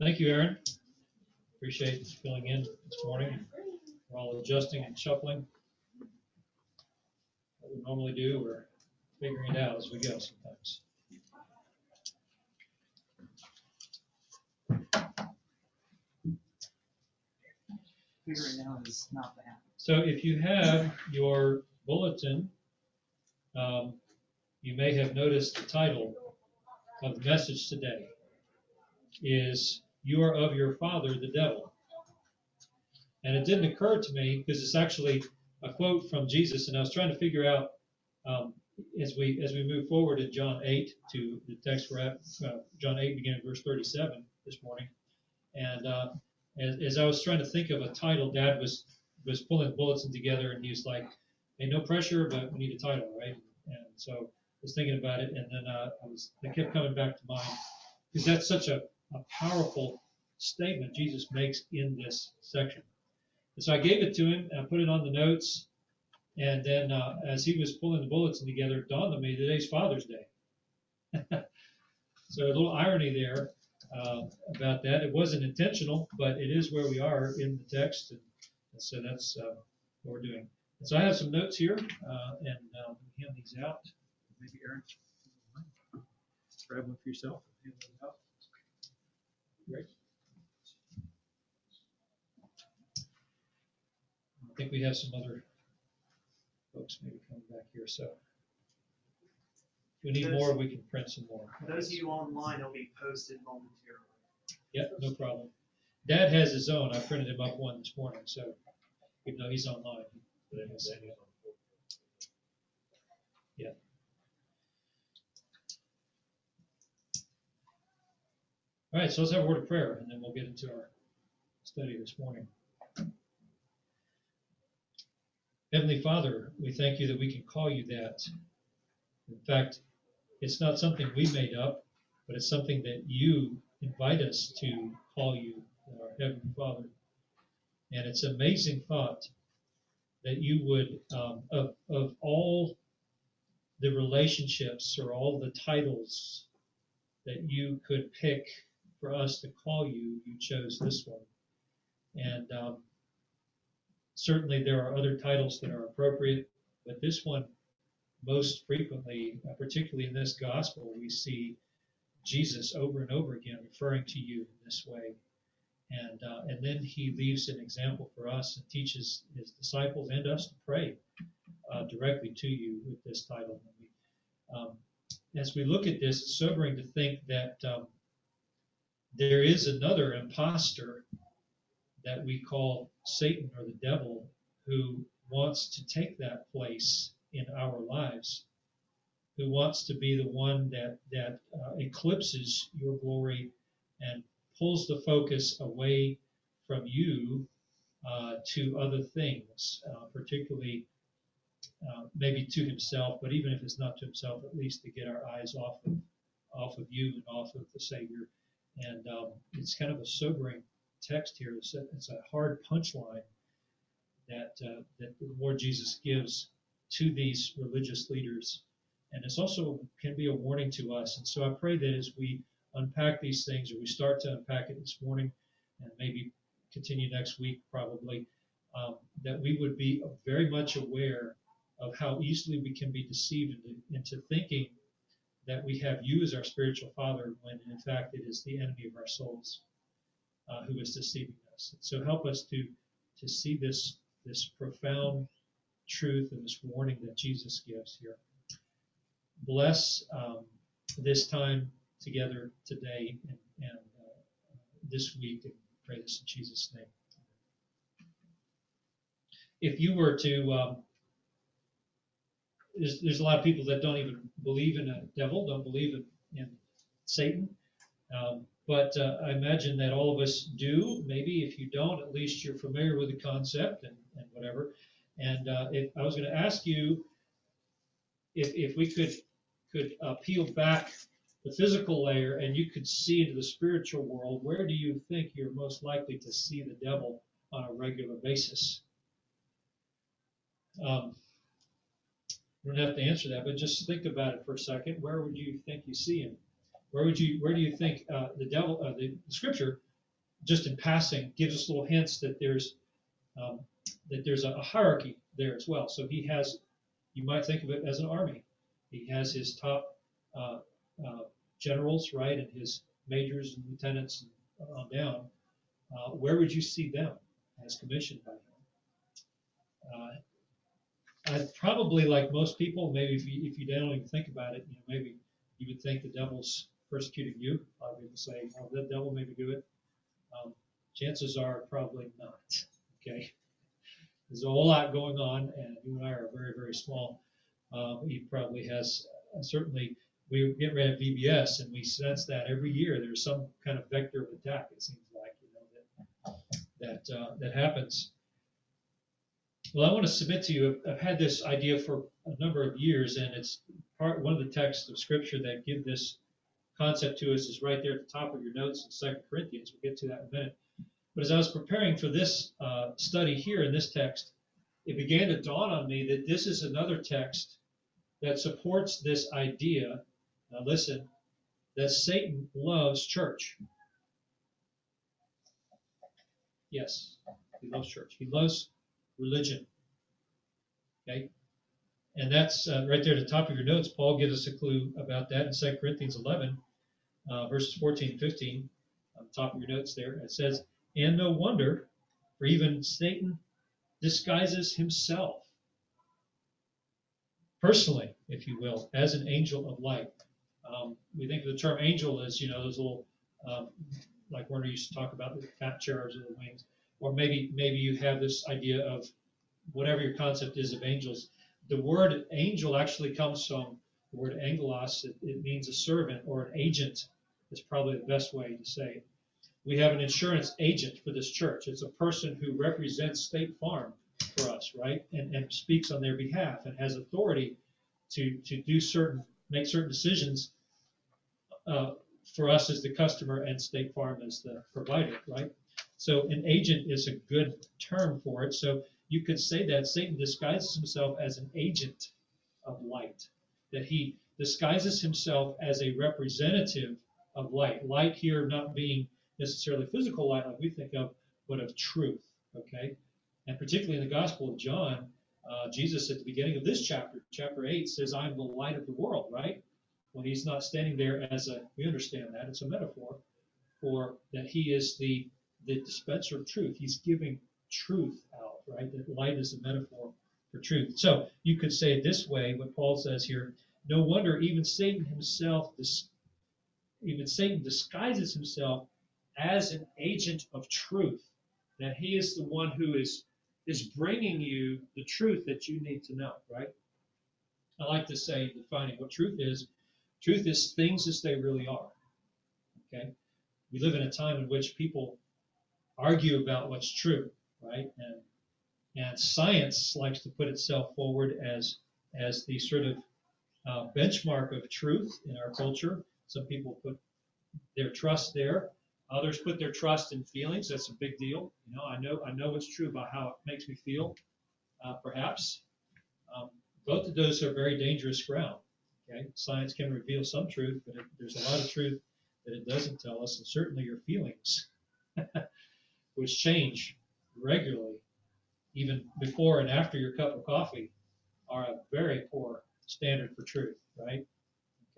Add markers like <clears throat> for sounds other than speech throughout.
Thank you, Aaron. Appreciate you filling in this morning. We're all adjusting and shuffling. What we normally do, we're figuring it out as we go sometimes. Figuring out is not bad. So if you have your bulletin, um, you may have noticed the title of the message today is You Are of Your Father, the Devil. And it didn't occur to me because it's actually a quote from Jesus, and I was trying to figure out um, as we as we move forward in John 8 to the text we're at, uh, John 8 beginning verse 37 this morning, and uh, as, as I was trying to think of a title, Dad was was pulling bulletin together, and he was like, "Hey, no pressure, but we need a title, right?" And so I was thinking about it, and then uh, I was it kept coming back to mind because that's such a, a powerful statement Jesus makes in this section. And so I gave it to him, and I put it on the notes, and then uh, as he was pulling the bulletin together, it dawned on me today's Father's Day. <laughs> so a little irony there uh, about that. It wasn't intentional, but it is where we are in the text, and, and so that's uh, what we're doing. And so I have some notes here, uh, and um, hand these out. Maybe Aaron, grab one for yourself. hand them out. Great. I think we have some other folks maybe coming back here, so. If we need more, we can print some more. Those of you online, it'll be posted momentarily. Yep, no problem. Dad has his own. I printed him up one this morning, so even though he's online. he has it. Yeah. All right, so let's have a word of prayer, and then we'll get into our study this morning. Heavenly Father, we thank you that we can call you that. In fact, it's not something we made up, but it's something that you invite us to call you our Heavenly Father. And it's an amazing thought that you would, um, of, of all the relationships or all the titles that you could pick for us to call you, you chose this one. And um, certainly there are other titles that are appropriate, but this one most frequently, uh, particularly in this gospel, we see Jesus over and over again referring to you in this way. And, uh, and then he leaves an example for us and teaches his disciples and us to pray uh, directly to you with this title. Um, as we look at this, it's sobering to think that um, there is another impostor that we call Satan or the devil who wants to take that place in our lives, who wants to be the one that that uh, eclipses your glory and pulls the focus away from you uh, to other things, uh, particularly uh, maybe to himself, but even if it's not to himself, at least to get our eyes off of off of you and off of the Savior. And um, it's kind of a sobering text here. It's a, it's a hard punchline that uh, that the Lord Jesus gives to these religious leaders, and it's also can be a warning to us. And so I pray that as we unpack these things, or we start to unpack it this morning, and maybe continue next week probably, um, that we would be very much aware of how easily we can be deceived into, into thinking that we have you as our spiritual father when in fact it is the enemy of our souls uh, who is deceiving us. So help us to to see this this profound truth and this warning that Jesus gives here. Bless um, this time together today and, and uh, this week, and pray this in Jesus' name. If you were to, um, there's, there's a lot of people that don't even believe in a devil, don't believe in, in Satan. Um, but uh, I imagine that all of us do. Maybe if you don't, at least you're familiar with the concept and, and whatever. And uh, if I was going to ask you if, if we could could uh, peel back the physical layer and you could see into the spiritual world, where do you think you're most likely to see the devil on a regular basis? Um, you don't have to answer that, but just think about it for a second. Where would you think you see him? Where would you, where do you think uh, the devil, uh, the scripture, just in passing, gives us little hints that there's um, that there's a, a hierarchy there as well. So he has, you might think of it as an army. He has his top uh, uh, generals, right, and his majors and lieutenants and on down. Uh, where would you see them as commissioned by him? I'd probably, like most people, maybe if you, if you don't even think about it, you know, maybe you would think the devil's persecuting you. I would say, oh, the devil maybe do it. Um, chances are probably not. <laughs> Okay, there's a whole lot going on, and you and I are very, very small. Um, he probably has uh, certainly. We get rid of VBS, and we sense that every year there's some kind of vector of attack. It seems like you know that that uh, that happens. Well, I want to submit to you. I've had this idea for a number of years, and it's part one of the texts of Scripture that give this concept to us is right there at the top of your notes in Second Corinthians. We'll get to that in a minute. But as I was preparing for this uh, study here in this text, it began to dawn on me that this is another text that supports this idea. Now, listen, that Satan loves church. Yes, he loves church. He loves religion. Okay? And that's uh, right there at the top of your notes. Paul gives us a clue about that in 2 Corinthians 11, uh, verses 14 and 15, on the top of your notes there. It says, And no wonder, for even Satan disguises himself personally, if you will, as an angel of light. Um, we think of the term angel as, you know, those little, um, like Werner used to talk about, the fat cherubs with the wings. Or maybe maybe you have this idea of whatever your concept is of angels. The word angel actually comes from the word angelos. It, it means a servant or an agent. Is probably the best way to say it. We have an insurance agent for this church. It's a person who represents State Farm for us, right? And, and speaks on their behalf and has authority to, to do certain, make certain decisions uh, for us as the customer and State Farm as the provider, right? So an agent is a good term for it. So you could say that Satan disguises himself as an agent of light, that he disguises himself as a representative of light. Light here not being necessarily physical light like we think of, but of truth, okay? And particularly in the Gospel of John, uh, Jesus at the beginning of this chapter, chapter 8, says, I'm the light of the world, right? When he's not standing there as a, we understand that, it's a metaphor for that he is the, the dispenser of truth. He's giving truth out, right? That light is a metaphor for truth. So you could say this way, what Paul says here, no wonder even Satan himself, even Satan disguises himself as an agent of truth, that he is the one who is is bringing you the truth that you need to know, right? I like to say, defining what truth is, truth is things as they really are. Okay? We live in a time in which people argue about what's true, right? And and science likes to put itself forward as as the sort of uh, benchmark of truth in our culture. Some people put their trust there. Others put their trust in feelings. That's a big deal. You know, I know I know what's true about how it makes me feel. Uh, perhaps um, both of those are very dangerous ground. Okay, science can reveal some truth, but it, there's a lot of truth that it doesn't tell us, and certainly your feelings, <laughs> which change regularly, even before and after your cup of coffee, are a very poor standard for truth, right?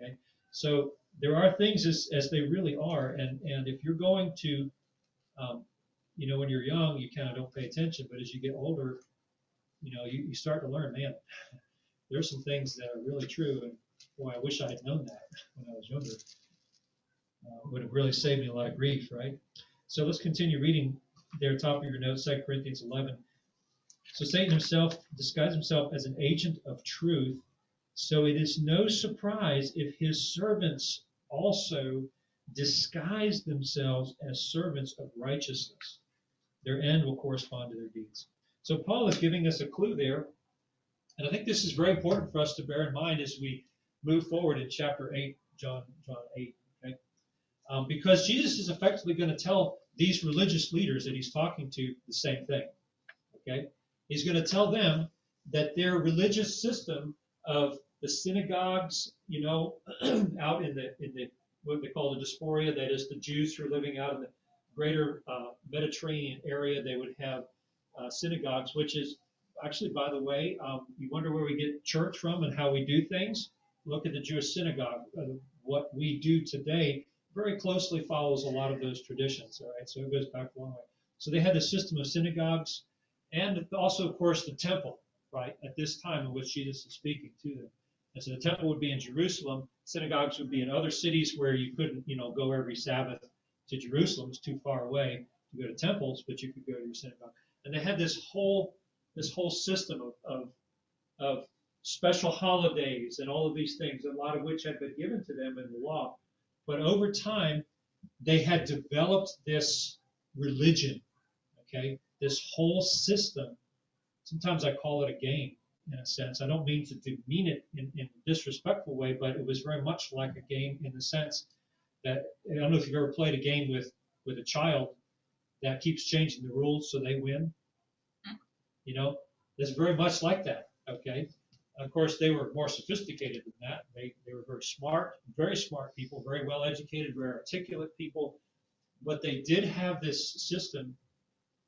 Okay, so there are things as, as they really are, and and if you're going to, um, you know, when you're young, you kind of don't pay attention, but as you get older, you know, you, you start to learn, man, <laughs> there's some things that are really true, and boy, I wish I had known that when I was younger. Uh, would have really saved me a lot of grief, right? So let's continue reading there, top of your notes, 2 Corinthians 11. So Satan himself disguised himself as an agent of truth. So it is no surprise if his servants also disguise themselves as servants of righteousness. Their end will correspond to their deeds. So Paul is giving us a clue there. And I think this is very important for us to bear in mind as we move forward in chapter 8, John, John 8. Um, because Jesus is effectively going to tell these religious leaders that he's talking to the same thing. Okay? He's going to tell them that their religious system of the synagogues, you know, <clears throat> out in the in the what they call the diaspora, that is the Jews who are living out in the greater uh, Mediterranean area, they would have uh, synagogues, which is actually, by the way, um, you wonder where we get church from and how we do things. Look at the Jewish synagogue. Uh, what we do today very closely follows a lot of those traditions. All right, so it goes back a long way. So they had the system of synagogues, and also, of course, the temple. Right at this time in which Jesus is speaking to them. And so the temple would be in Jerusalem. Synagogues would be in other cities where you couldn't, you know, go every Sabbath to Jerusalem. It's too far away to go to temples, but you could go to your synagogue. And they had this whole this whole system of, of, of special holidays and all of these things, a lot of which had been given to them in the law. But over time, they had developed this religion, okay, this whole system. Sometimes I call it a game in a sense. I don't mean to demean it in, in a disrespectful way, but it was very much like a game in the sense that I don't know if you've ever played a game with with a child that keeps changing the rules so they win. Mm-hmm. You know, it's very much like that. Okay. Of course, they were more sophisticated than that. They, they were very smart, very smart people, very well educated, very articulate people. But they did have this system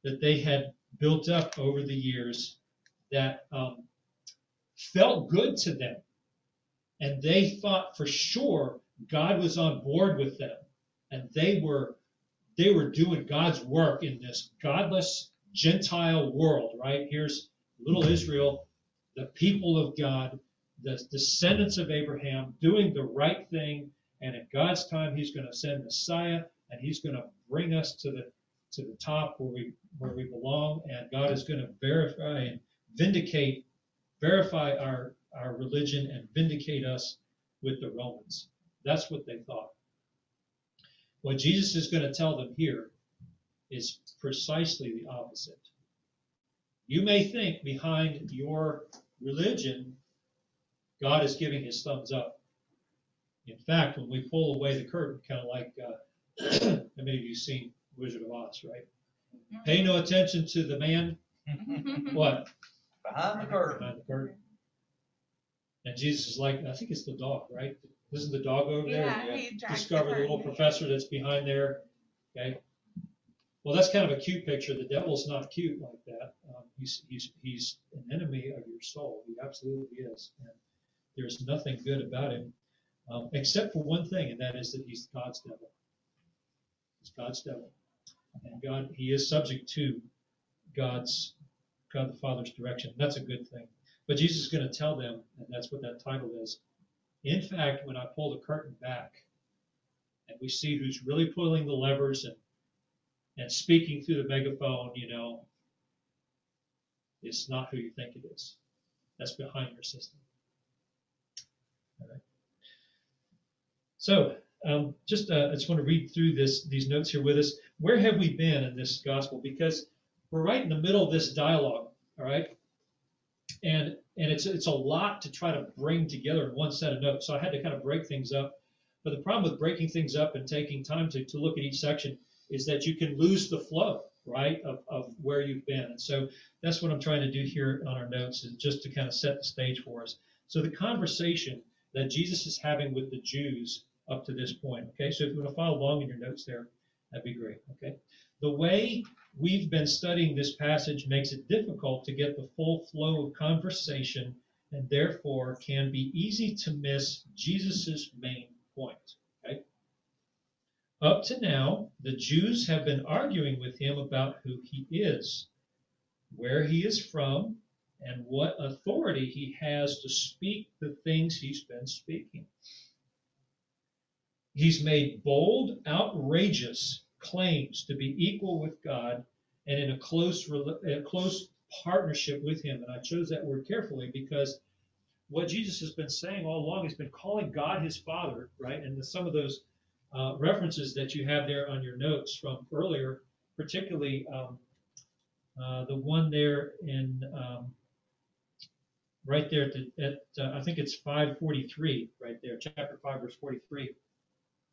that they had built up over the years that um, felt good to them. And they thought for sure God was on board with them. And they were they were doing God's work in this godless Gentile world, right? Here's little Israel, the people of God, the descendants of Abraham, doing the right thing. And at God's time, He's going to send Messiah, and He's going to bring us to the to the top where we where we belong. And God is going to verify and vindicate, verify our our religion and vindicate us with the Romans. That's what they thought. What Jesus is going to tell them here is precisely the opposite. You may think behind your religion, God is giving his thumbs up. In fact, when we pull away the curtain, kind of like uh, <clears throat> how many of you seen Wizard of Oz, right? Pay no attention to the man. <laughs> what? Behind the curtain. Behind the curtain. And Jesus is like, I think it's the dog, right? Isn't the dog over there? Yeah, he drags Discover the the little professor that's behind there. Okay. Well, that's kind of a cute picture. The devil's not cute like that. Um, he's he's he's an enemy of your soul. He absolutely is. And there's nothing good about him, um, except for one thing, and that is that he's God's devil. He's God's devil, and God he is subject to God's God the Father's direction. That's a good thing. But Jesus is going to tell them, and that's what that title is. In fact, when I pull the curtain back, and we see who's really pulling the levers and and speaking through the megaphone, you know, it's not who you think it is. That's behind your system. All right. So, um, just uh, I just want to read through this these notes here with us. Where have we been in this gospel? Because we're right in the middle of this dialogue. All right, and and it's it's a lot to try to bring together in one set of notes. So I had to kind of break things up. But the problem with breaking things up and taking time to, to look at each section is that you can lose the flow, right, of, of where you've been. And so that's what I'm trying to do here on our notes, is just to kind of set the stage for us. So the conversation that Jesus is having with the Jews up to this point, okay? So if you want to follow along in your notes there, that'd be great, okay? The way we've been studying this passage makes it difficult to get the full flow of conversation and therefore can be easy to miss Jesus' main point. Up to now, the Jews have been arguing with him about who he is, where he is from, and what authority he has to speak the things he's been speaking. He's made bold, outrageous claims to be equal with God and in a close, a close partnership with him. And I chose that word carefully because what Jesus has been saying all along, he's been calling God his Father, right? And some of those uh, references that you have there on your notes from earlier, particularly um, uh, the one there in um, right there at, the, at uh, I think it's 543 right there, chapter 5, verse 43,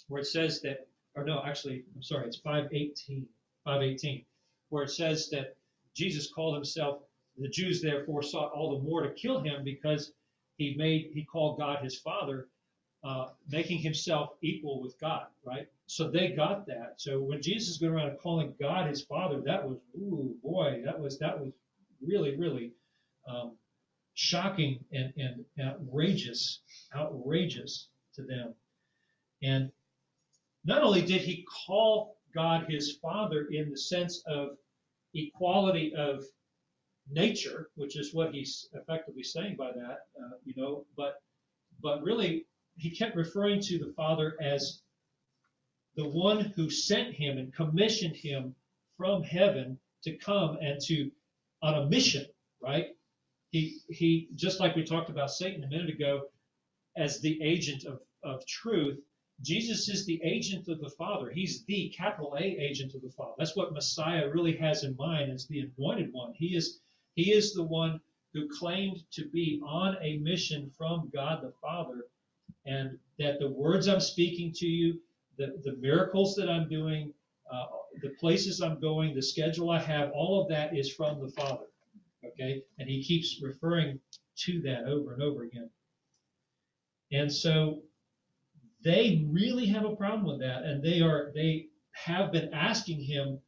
where it says that, or no, actually, I'm sorry, it's 518, 518, where it says that Jesus called himself, the Jews therefore sought all the more to kill him because he made he called God his father. Uh, making himself equal with God, right? So they got that. So when Jesus going around calling God his Father, that was, ooh, boy, that was that was really, really um, shocking and, and outrageous, outrageous to them. And not only did he call God his Father in the sense of equality of nature, which is what he's effectively saying by that, uh, you know, but but really he kept referring to the Father as the one who sent him and commissioned him from heaven to come and to on a mission, right? He he just like we talked about Satan a minute ago, as the agent of, of truth, Jesus is the agent of the Father. He's the capital A agent of the Father. That's what Messiah really has in mind as the anointed one. He is he is the one who claimed to be on a mission from God the Father, and that the words I'm speaking to you, the, the miracles that I'm doing, uh, the places I'm going, the schedule I have, all of that is from the Father. Okay? And he keeps referring to that over and over again. And so they really have a problem with that, and they are they have been asking him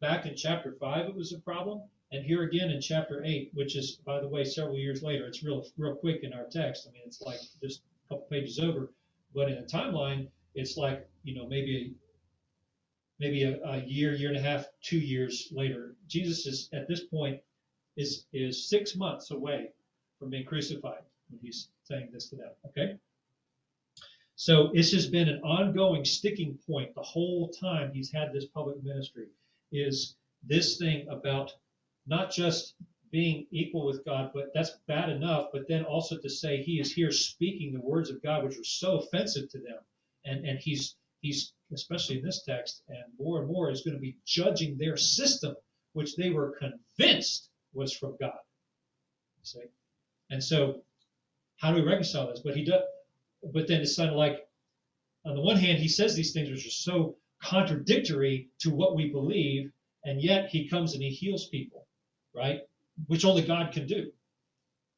back in chapter five it was a problem, and here again in chapter eight, which is by the way several years later. It's real real quick in our text. I mean it's like just couple pages over, but in a timeline it's like you know maybe maybe a, a year, year and a half, two years later. Jesus is at this point is is six months away from being crucified when he's saying this to them. Okay. So this has been an ongoing sticking point the whole time he's had this public ministry. Is this thing about not just being equal with God, but that's bad enough, but then also to say he is here speaking the words of God, which are so offensive to them. And and he's he's especially in this text, and more and more is going to be judging their system, which they were convinced was from God. See? And so how do we reconcile this? But he does but then it's kind of like on the one hand he says these things which are so contradictory to what we believe, and yet he comes and he heals people, right? Which only God can do.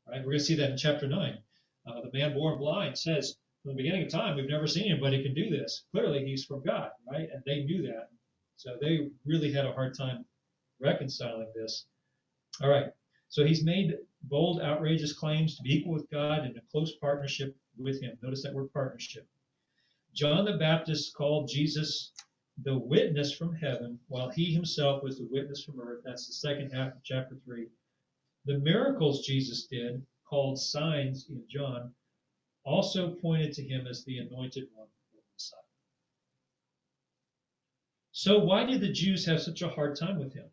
Right? We're going to see that in chapter nine. Uh, the man born blind says, from the beginning of time, we've never seen anybody can do this. Clearly, he's from God, right? And they knew that. So they really had a hard time reconciling this. All right. So he's made bold, outrageous claims to be equal with God in a close partnership with him. Notice that word partnership. John the Baptist called Jesus the witness from heaven, while he himself was the witness from earth. That's the second half of chapter 3. The miracles Jesus did, called signs in John, also pointed to him as the anointed one Messiah. So, why did the Jews have such a hard time with him?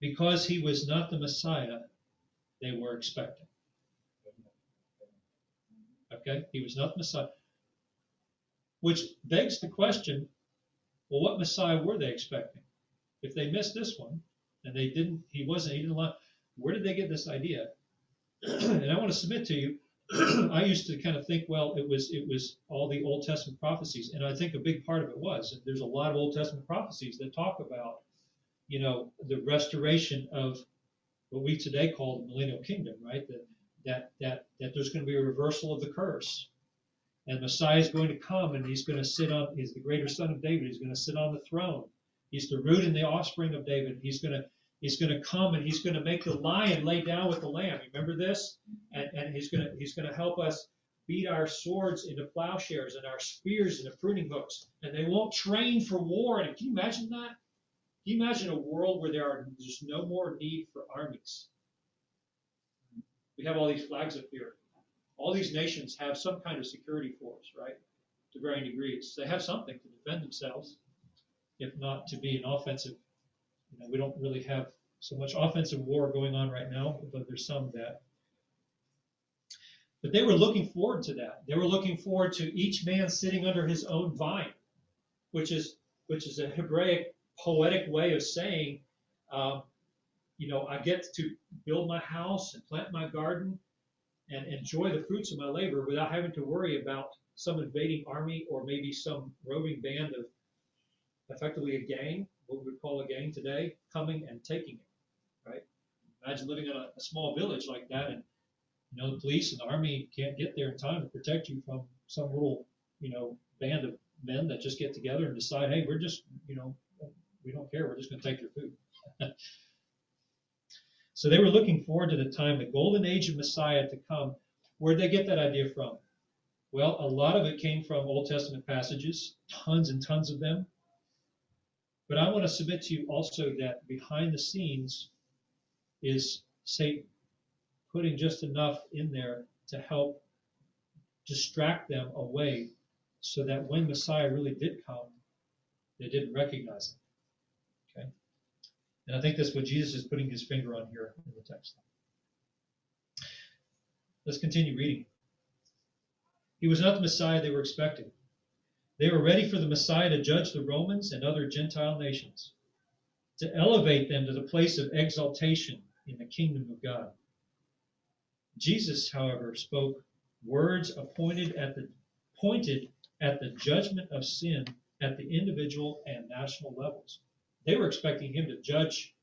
Because he was not the Messiah they were expecting. Okay? He was not the Messiah. Which begs the question well, what Messiah were they expecting? If they missed this one, and they didn't, he wasn't, he didn't where did they get this idea? <clears throat> and I want to submit to you, <clears throat> I used to kind of think, well, it was it was all the Old Testament prophecies, and I think a big part of it was. There's a lot of Old Testament prophecies that talk about, you know, the restoration of what we today call the millennial kingdom, right? That that that that there's going to be a reversal of the curse, and Messiah is going to come, and he's going to sit on. He's the greater son of David. He's going to sit on the throne. He's the root and the offspring of David. He's going to He's going to come and he's going to make the lion lay down with the lamb. Remember this? And, and he's going to he's going to help us beat our swords into plowshares and our spears into pruning hooks. And they won't train for war. And can you imagine that? Can you imagine a world where there are just no more need for armies? We have all these flags up here. All these nations have some kind of security force, right? To varying degrees. They have something to defend themselves, if not to be an offensive you know, we don't really have so much offensive war going on right now, but there's some that. But they were looking forward to that. They were looking forward to each man sitting under his own vine, which is which is a Hebraic poetic way of saying, um, you know, I get to build my house and plant my garden and enjoy the fruits of my labor without having to worry about some invading army or maybe some roving band of effectively a gang what we would call a gang today, coming and taking it, right? Imagine living in a, a small village like that, and You know, the police and the army can't get there in time to protect you from some little, you know, band of men that just get together and decide, hey, we're just, you know, we don't care, we're just gonna take your food. <laughs> So they were looking forward to the time, the golden age of Messiah to come. Where'd they get that idea from? Well, a lot of it came from Old Testament passages, tons and tons of them. But I want to submit to you also that behind the scenes is Satan putting just enough in there to help distract them away so that when Messiah really did come, they didn't recognize him. Okay? And I think that's what Jesus is putting his finger on here in the text. Let's continue reading. He was not the Messiah they were expecting. They were ready for the Messiah to judge the Romans and other Gentile nations, to elevate them to the place of exaltation in the kingdom of God. Jesus, however, spoke words appointed at the pointed at the judgment of sin at the individual and national levels. They were expecting him to judge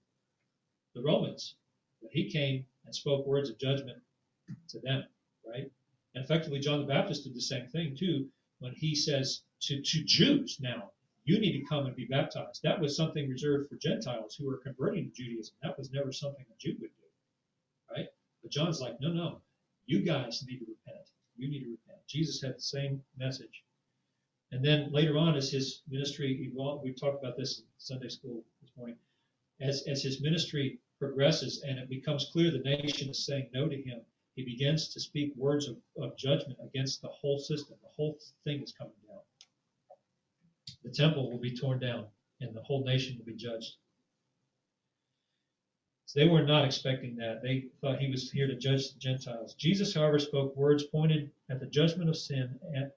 the Romans, but he came and spoke words of judgment to them, right? And effectively, John the Baptist did the same thing too when he says to, to Jews now, you need to come and be baptized. That was something reserved for Gentiles who were converting to Judaism. That was never something a Jew would do, right? But John's like, no, no, you guys need to repent. You need to repent. Jesus had the same message. And then later on, as his ministry evolved, we talked about this in Sunday school this morning, as, as his ministry progresses and it becomes clear the nation is saying no to him, he begins to speak words of, of judgment against the whole system. The whole thing is coming down. The temple will be torn down and the whole nation will be judged. So they were not expecting that. They thought he was here to judge the Gentiles. Jesus, however, spoke words pointed at the judgment of sin at,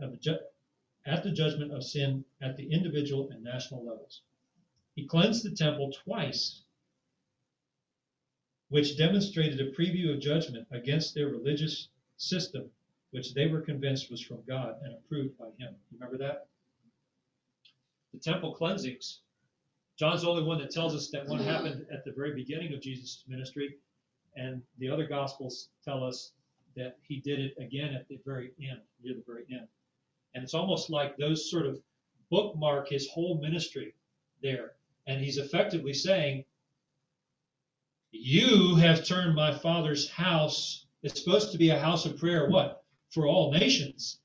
at the ju- at the judgment of sin at the individual and national levels. He cleansed the temple twice, which demonstrated a preview of judgment against their religious system, which they were convinced was from God and approved by Him. Remember that? The temple cleansings. John's the only one that tells us that one happened at the very beginning of Jesus' ministry, and the other Gospels tell us that he did it again at the very end, near the very end. And it's almost like those sort of bookmark his whole ministry there. And he's effectively saying, You have turned my father's house, it's supposed to be a house of prayer, what? For all nations.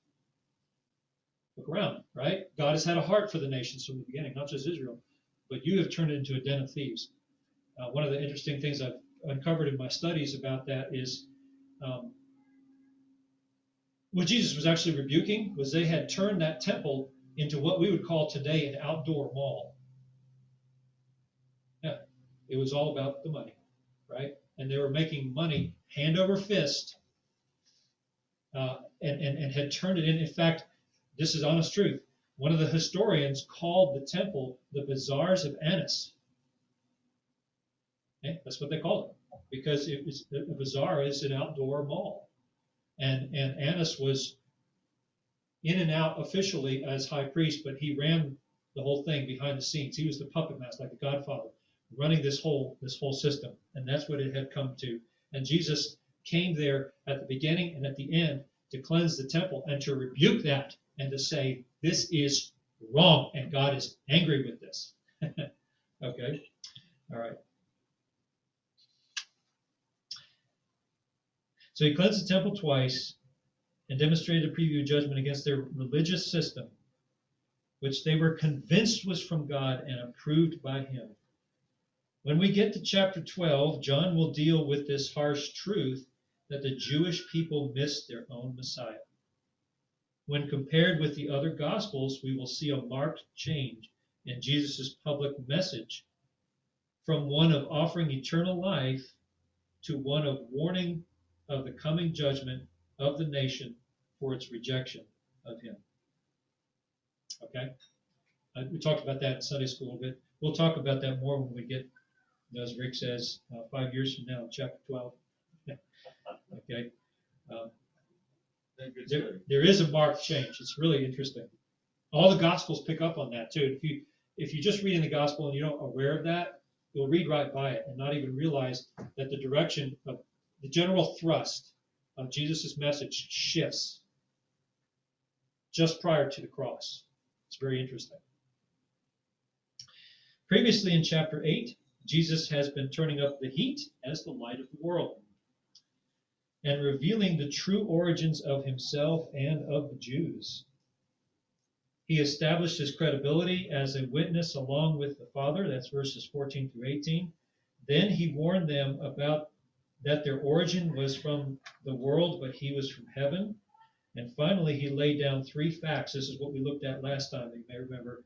Look around, right? God has had a heart for the nations from the beginning, not just Israel, but you have turned it into a den of thieves. Uh, one of the interesting things I've uncovered in my studies about that is um, what Jesus was actually rebuking was they had turned that temple into what we would call today an outdoor mall. Yeah, it was all about the money, right? And they were making money hand over fist, uh, and, and and had turned it in. In fact, this is honest truth. One of the historians called the temple the bazaars of Annas. Okay, that's what they called it because it was a bazaar is an outdoor mall and and Annas was in and out officially as high priest, but he ran the whole thing behind the scenes. He was the puppet master, like the Godfather, running this whole this whole system, and that's what it had come to. And Jesus came there at the beginning and at the end to cleanse the temple and to rebuke that and to say this is wrong and God is angry with this. <laughs> okay, all right. So he cleansed the temple twice and demonstrated a preview of judgment against their religious system, which they were convinced was from God and approved by him. When we get to chapter 12, John will deal with this harsh truth that the Jewish people missed their own Messiah. When compared with the other Gospels, we will see a marked change in Jesus' public message from one of offering eternal life to one of warning of the coming judgment of the nation for its rejection of him. Okay? Uh, we talked about that in Sunday school a bit. We'll talk about that more when we get, as Rick says, uh, five years from now, chapter 12. <laughs> okay? Um, there, there is a marked change. It's really interesting. All the Gospels pick up on that too. If you if you just read in the Gospel and you're not aware of that, you'll read right by it and not even realize that the direction of the general thrust of Jesus' message shifts just prior to the cross. It's very interesting. Previously in chapter 8, Jesus has been turning up the heat as the light of the world and revealing the true origins of himself and of the Jews. He established his credibility as a witness along with the Father, that's verses 14 through 18. Then he warned them about that their origin was from the world, but he was from heaven. And finally, he laid down three facts. This is what we looked at last time, you may remember.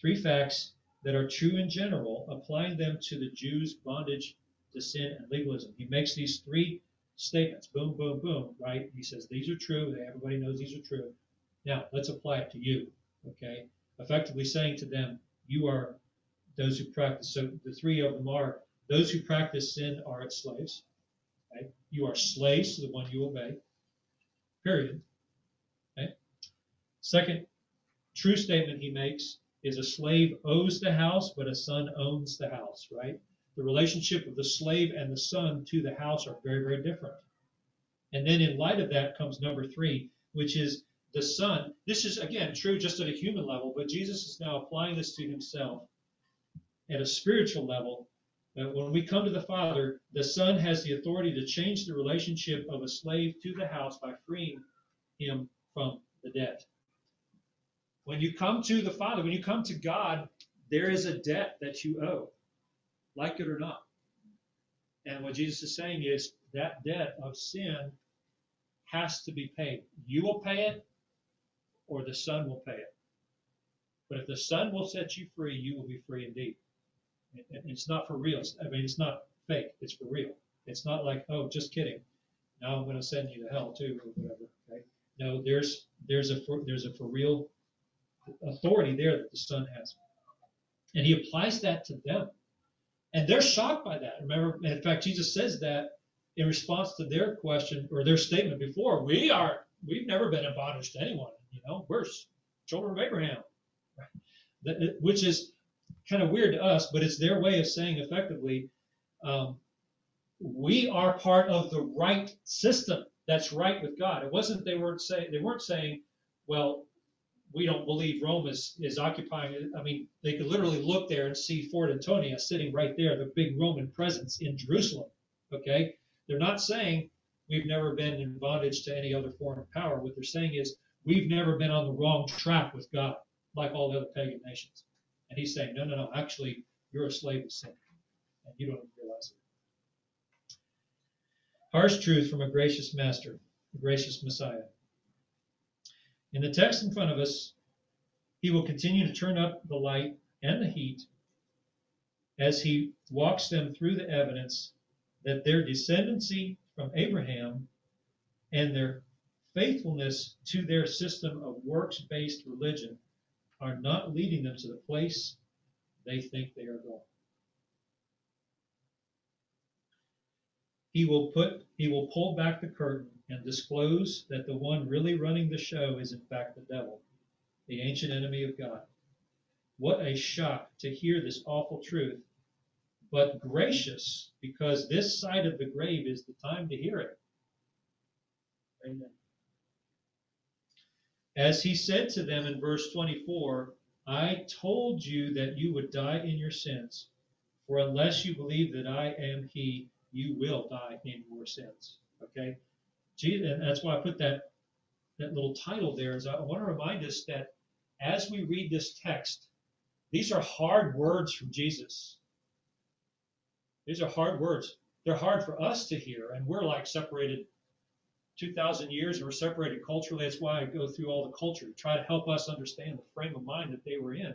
Three facts that are true in general, applying them to the Jews' bondage to sin and legalism. He makes these three statements boom, boom, boom, right? He says these are true. Everybody knows these are true. Now, let's apply it to you, okay? Effectively saying to them, you are those who practice. So the three of them are those who practice sin are its slaves. Okay? You are slaves to the one you obey. Period. Okay? Second true statement he makes is a slave owes the house, but a son owns the house, right? The relationship of the slave and the son to the house are very, very different. And then in light of that comes number three, which is the son. This is, again, true just at a human level, but Jesus is now applying this to himself at a spiritual level. When we come to the Father, the Son has the authority to change the relationship of a slave to the house by freeing him from the debt. When you come to the Father, when you come to God, there is a debt that you owe, like it or not. And what Jesus is saying is that debt of sin has to be paid. You will pay it, or the Son will pay it. But if the Son will set you free, you will be free indeed. It's not for real. I mean, it's not fake. It's for real. It's not like, oh, just kidding. Now I'm going to send you to hell too, or whatever. Okay? No, there's there's a for, there's a for real authority there that the Son has. And he applies that to them. And they're shocked by that. Remember, in fact, Jesus says that in response to their question or their statement before. We are, we've never been in bondage to anyone. You know, we're children of Abraham, which is kind of weird to us, but it's their way of saying effectively, um, we are part of the right system that's right with God. It wasn't they weren't saying they weren't saying, well, we don't believe Rome is, is occupying it. I mean, they could literally look there and see Fort Antonia sitting right there, the big Roman presence in Jerusalem. Okay? They're not saying we've never been in bondage to any other foreign power. What they're saying is we've never been on the wrong track with God, like all the other pagan nations. And he's saying, no, no, no, actually, you're a slave of sin, and you don't even realize it. Harsh truth from a gracious master, a gracious Messiah. In the text in front of us, he will continue to turn up the light and the heat as he walks them through the evidence that their descendancy from Abraham and their faithfulness to their system of works based religion are not leading them to the place they think they are going. He will put he will pull back the curtain and disclose that the one really running the show is in fact the devil, the ancient enemy of God. What a shock to hear this awful truth, but gracious because this side of the grave is the time to hear it. Amen. As he said to them in verse 24, I told you that you would die in your sins, for unless you believe that I am he, you will die in your sins. Okay? And uh, that's why I put that that little title there. Is I want to remind us that as we read this text, these are hard words from Jesus. These are hard words. They're hard for us to hear, and we're like separated 2,000 years, and we're separated culturally. That's why I go through all the culture try to help us understand the frame of mind that they were in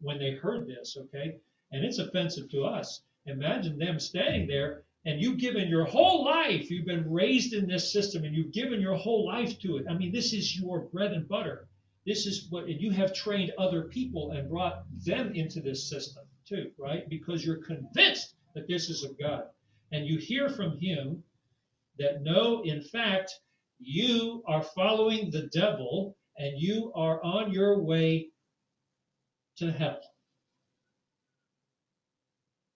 when they heard this, okay? And it's offensive to us. Imagine them standing there and you've given your whole life, you've been raised in this system and you've given your whole life to it. I mean, this is your bread and butter. This is what, and you have trained other people and brought them into this system too, right? Because you're convinced that this is of God. And you hear from him that no, in fact, you are following the devil and you are on your way to hell.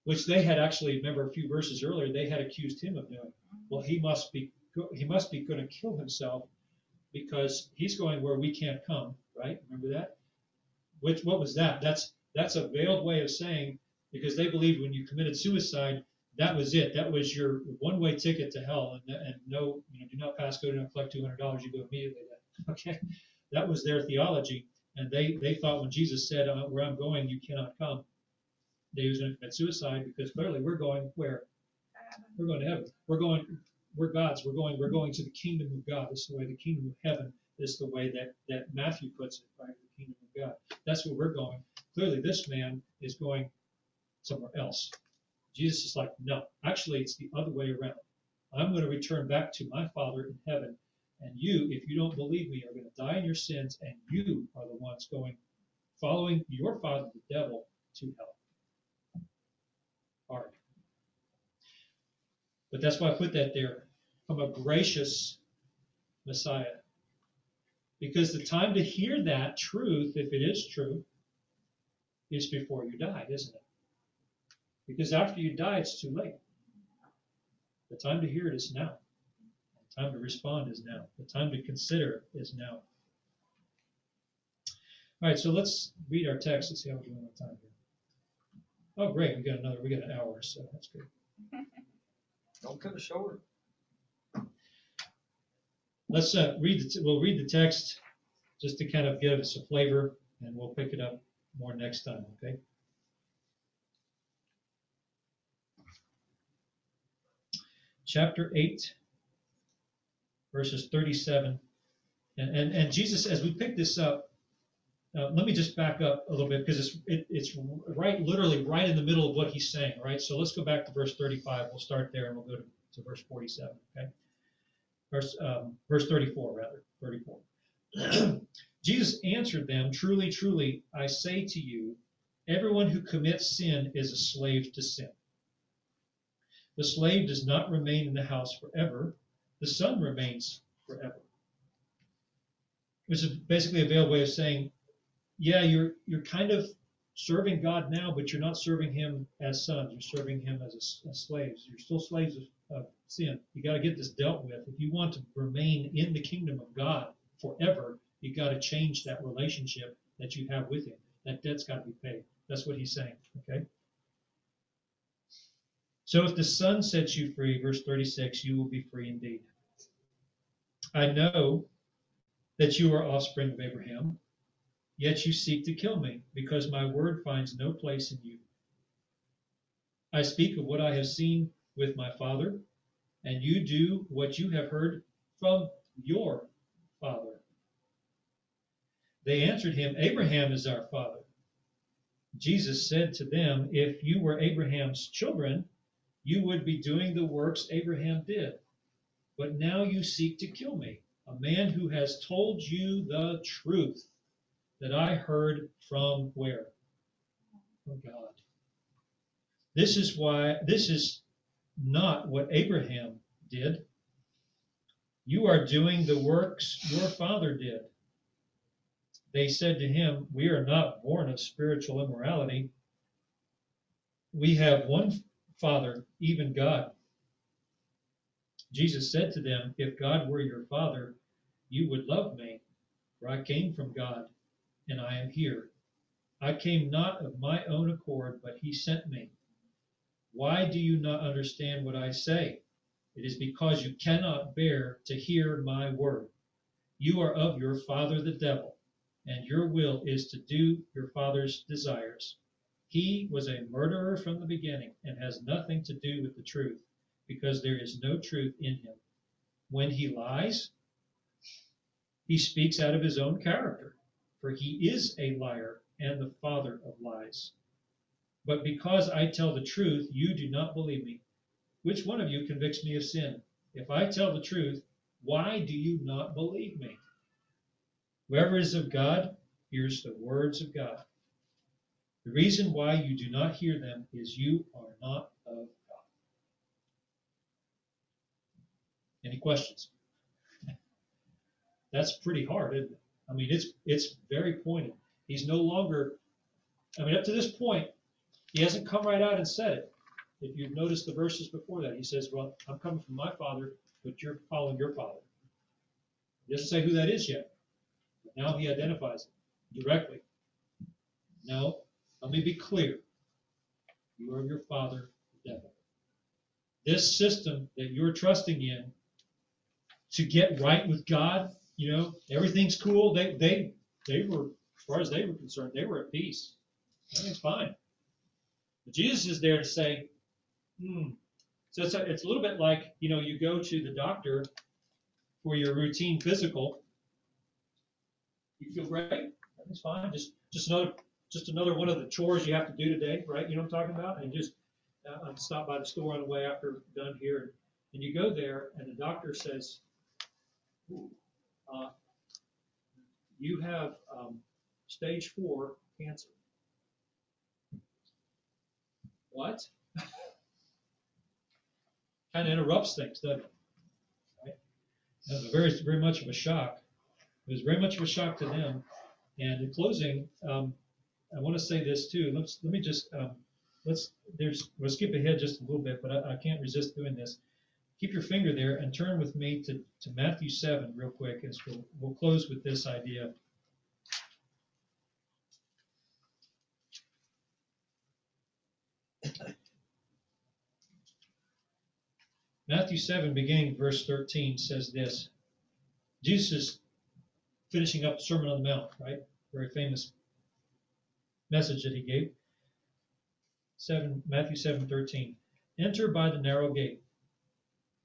Which they had actually, remember a few verses earlier, they had accused him of doing. Well, he must be, he must be going to kill himself because he's going where we can't come, right? Remember that? Which, what was that? That's, that's a veiled way of saying, because they believed when you committed suicide, that was it. That was your one-way ticket to hell, and, and no, you know, do not pass go, do not collect two hundred dollars, you go immediately. Then, <laughs> okay, that was their theology, and they they thought when Jesus said, uh, "Where I'm going, you cannot come," they was going to commit suicide because clearly we're going where we're going to heaven. We're going, we're God's. We're going, we're going to the kingdom of God. This is the way the kingdom of heaven is the way that that Matthew puts it, right? The kingdom of God. That's where we're going. Clearly, this man is going somewhere else. Jesus is like, no, actually, it's the other way around. I'm going to return back to my Father in heaven, and you, if you don't believe me, are going to die in your sins, and you are the ones going, following your father, the devil, to hell. But that's why I put that there from a gracious Messiah. Because the time to hear that truth, if it is true, is before you die, isn't it? Because after you die, it's too late. The time to hear it is now. The time to respond is now. The time to consider is now. All right, so let's read our text. Let's see how we're doing on time here. Oh, great. We got another, we got an hour, so that's good. <laughs> Don't cut it short. Let's uh, read the, t- we'll read the text just to kind of give us a flavor, and we'll pick it up more next time, okay? Chapter 8, verses 37. And, and, and Jesus, as we pick this up, uh, let me just back up a little bit because it's, it, it's right, literally right in the middle of what he's saying, right? So let's go back to verse 35. We'll start there and we'll go to, to verse 47, okay? Verse, um, verse 34, rather, 34. <clears throat> Jesus answered them, Truly, truly, I say to you, everyone who commits sin is a slave to sin. The slave does not remain in the house forever, the son remains forever. Which is basically a veiled way of saying, yeah, you're you're kind of serving God now, but you're not serving Him as sons. You're serving Him as, a, as slaves. You're still slaves of, of sin. You got to get this dealt with. If you want to remain in the kingdom of God forever, you got to change that relationship that you have with Him. That debt's got to be paid. That's what He's saying. Okay. So if the Son sets you free, verse 36, you will be free indeed. I know that you are offspring of Abraham Yet you seek to kill me, because my word finds no place in you. I speak of what I have seen with my father, and you do what you have heard from your father. They answered him, Abraham is our father. Jesus said to them, If you were Abraham's children, you would be doing the works Abraham did. But now you seek to kill me, a man who has told you the truth that I heard from where? From God. This is why, this is not what Abraham did. You are doing the works your father did. They said to him, We are not born of spiritual immorality. We have one Father, even God. Jesus said to them, If God were your Father, you would love me, for I came from God and I am here. I came not of my own accord, but he sent me. Why do you not understand what I say? It is because you cannot bear to hear my word. You are of your father the devil, and your will is to do your father's desires. He was a murderer from the beginning and has nothing to do with the truth, because there is no truth in him. When he lies, he speaks out of his own character for he is a liar and the father of lies. But because I tell the truth, you do not believe me. Which one of you convicts me of sin? If I tell the truth, why do you not believe me? Whoever is of God hears the words of God. The reason why you do not hear them is you are not of God. Any questions? <laughs> That's pretty hard, isn't it? I mean, it's it's very pointed. He's no longer. I mean, up to this point, he hasn't come right out and said it. if you've noticed the verses before that, he says, Well, I'm coming from my father, but you're following your father. He doesn't say who that is yet. But now he identifies it directly. No, let me be clear. You are your father, the devil. This system that you're trusting in to get right with God, you know, everything's cool. They they they were, as far as they were concerned, they were at peace. Everything's fine. But Jesus is there to say, hmm. So it's a, it's a little bit like, you know, you go to the doctor for your routine physical. You feel great. Everything's fine. Just just another just another one of the chores you have to do today, right? You know what I'm talking about? And just uh, stop by the store on the way after done here, and you go there, and the doctor says, uh, "You have um, stage four cancer." What? <laughs> kind of interrupts things, doesn't it? Right? Was very, very much of a shock. It was very much of a shock to them. And in closing, um, I want to say this too. Let's let me just um, let's there's we'll skip ahead just a little bit, but I, I can't resist doing this. Keep your finger there and turn with me to, to Matthew 7 real quick as we'll, we'll close with this idea. Matthew 7, beginning verse 13, says this. Jesus is finishing up the Sermon on the Mount, right? Very famous message that he gave. 7, Matthew 7, 13. Enter by the narrow gate.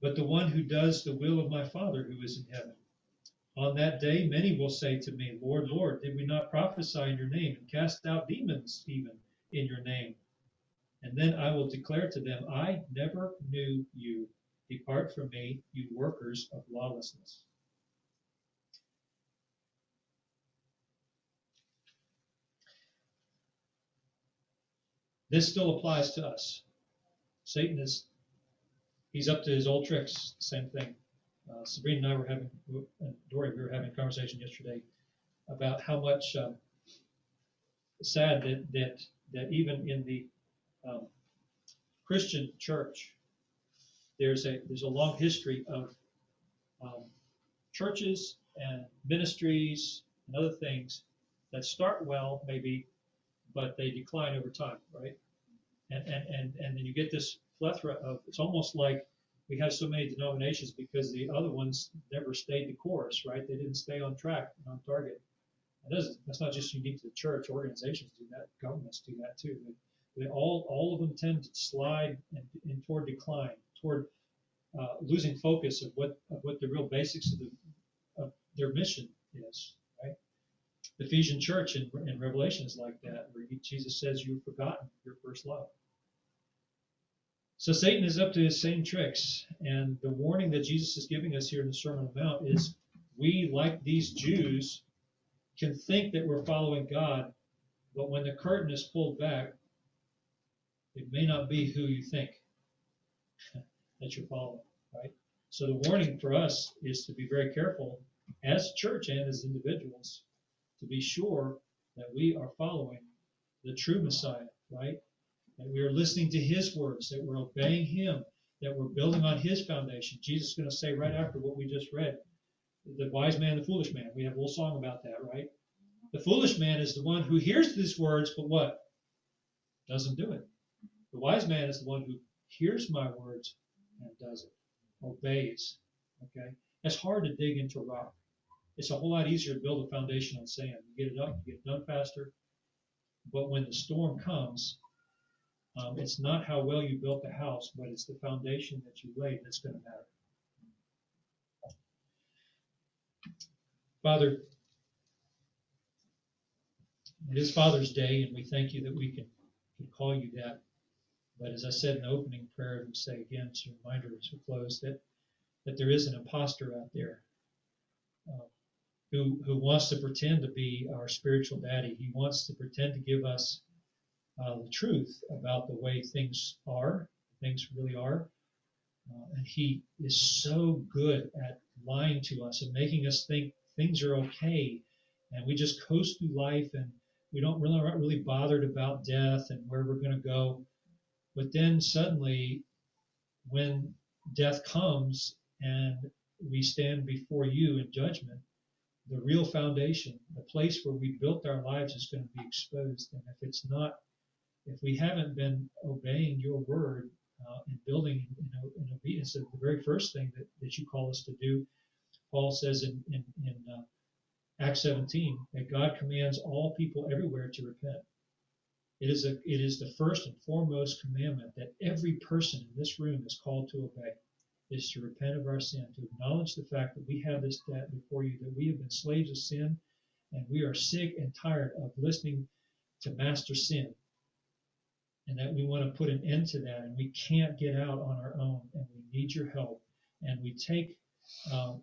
but the one who does the will of my Father who is in heaven. On that day, many will say to me, Lord, Lord, did we not prophesy in your name and cast out demons even in your name? And then I will declare to them, I never knew you. Depart from me, you workers of lawlessness. This still applies to us. Satan is, he's up to his old tricks, same thing. Uh, Sabrina and I were having, and Dory, we were having a conversation yesterday about how much um, sad that, that, that even in the um, Christian church, there's a there's a long history of um, churches and ministries and other things that start well maybe but they decline over time right and and and, and then you get this plethora of it's almost like we have so many denominations because the other ones never stayed the course right they didn't stay on track and on target that is, that's not just unique to the church organizations do that governments do that too they, they all all of them tend to slide in, in toward decline toward uh, losing focus of what of what the real basics of, the, of their mission is. Right? The Ephesian church in, in Revelation is like that, where he, Jesus says you've forgotten your first love. So Satan is up to his same tricks, and the warning that Jesus is giving us here in the Sermon on the Mount is we, like these Jews, can think that we're following God, but when the curtain is pulled back, it may not be who you think <laughs> that you're following, right? So the warning for us is to be very careful as church and as individuals to be sure that we are following the true Messiah, right? That we are listening to his words, that we're obeying him, that we're building on his foundation. Jesus is going to say right after what we just read, the wise man, the foolish man. We have a little song about that, right? The foolish man is the one who hears these words, but what? Doesn't do it. The wise man is the one who hears my words and does it, obeys. Okay? It's hard to dig into rock. It's a whole lot easier to build a foundation on sand. You get it up, you get it done faster. But when the storm comes, um, it's not how well you built the house, but it's the foundation that you laid that's going to matter. Father, it is Father's Day, and we thank you that we can, can call you that. But as I said in the opening prayer, and say again, it's a reminder as we close that that there is an imposter out there uh, who who wants to pretend to be our spiritual daddy. He wants to pretend to give us uh, the truth about the way things are, things really are. Uh, and he is so good at lying to us and making us think things are okay, and we just coast through life and we don't really aren't really bothered about death and where we're going to go. But then suddenly, when death comes and we stand before you in judgment, the real foundation, the place where we built our lives is going to be exposed. And if it's not, if we haven't been obeying your word uh, and building in, in obedience, the very first thing that, that you call us to do, Paul says in, in, in uh, Acts 17 that God commands all people everywhere to repent. It is a it is the first and foremost commandment that every person in this room is called to obey is to repent of our sin, to acknowledge the fact that we have this debt before you, that we have been slaves of sin, and we are sick and tired of listening to master sin. And that we want to put an end to that, and we can't get out on our own, and we need your help. And we take um,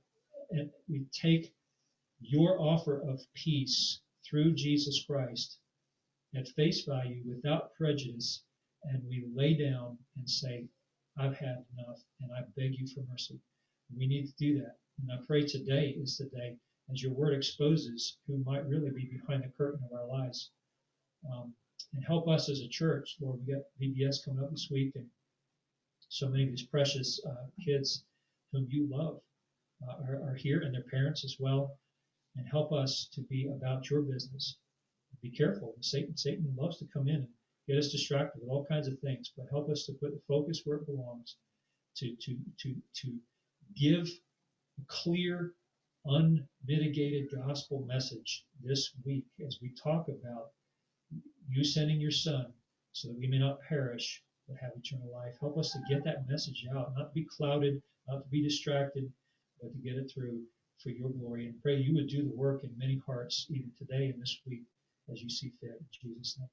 we take your offer of peace through Jesus Christ at face value without prejudice, and we lay down and say, I've had enough, and I beg you for mercy. We need to do that. And I pray today is the day, as your word exposes who might really be behind the curtain of our lives. Um, and help us as a church, Lord. We got VBS coming up this week, and so many of these precious uh, kids whom you love uh, are, are here, and their parents as well and help us to be about your business. Be careful. Satan, Satan loves to come in and get us distracted with all kinds of things, but help us to put the focus where it belongs, to to to to give a clear, unmitigated gospel message this week as we talk about you sending your son so that we may not perish but have eternal life. Help us to get that message out, not to be clouded, not to be distracted, but to get it through for your glory and pray you would do the work in many hearts even today and this week as you see fit. In Jesus' name.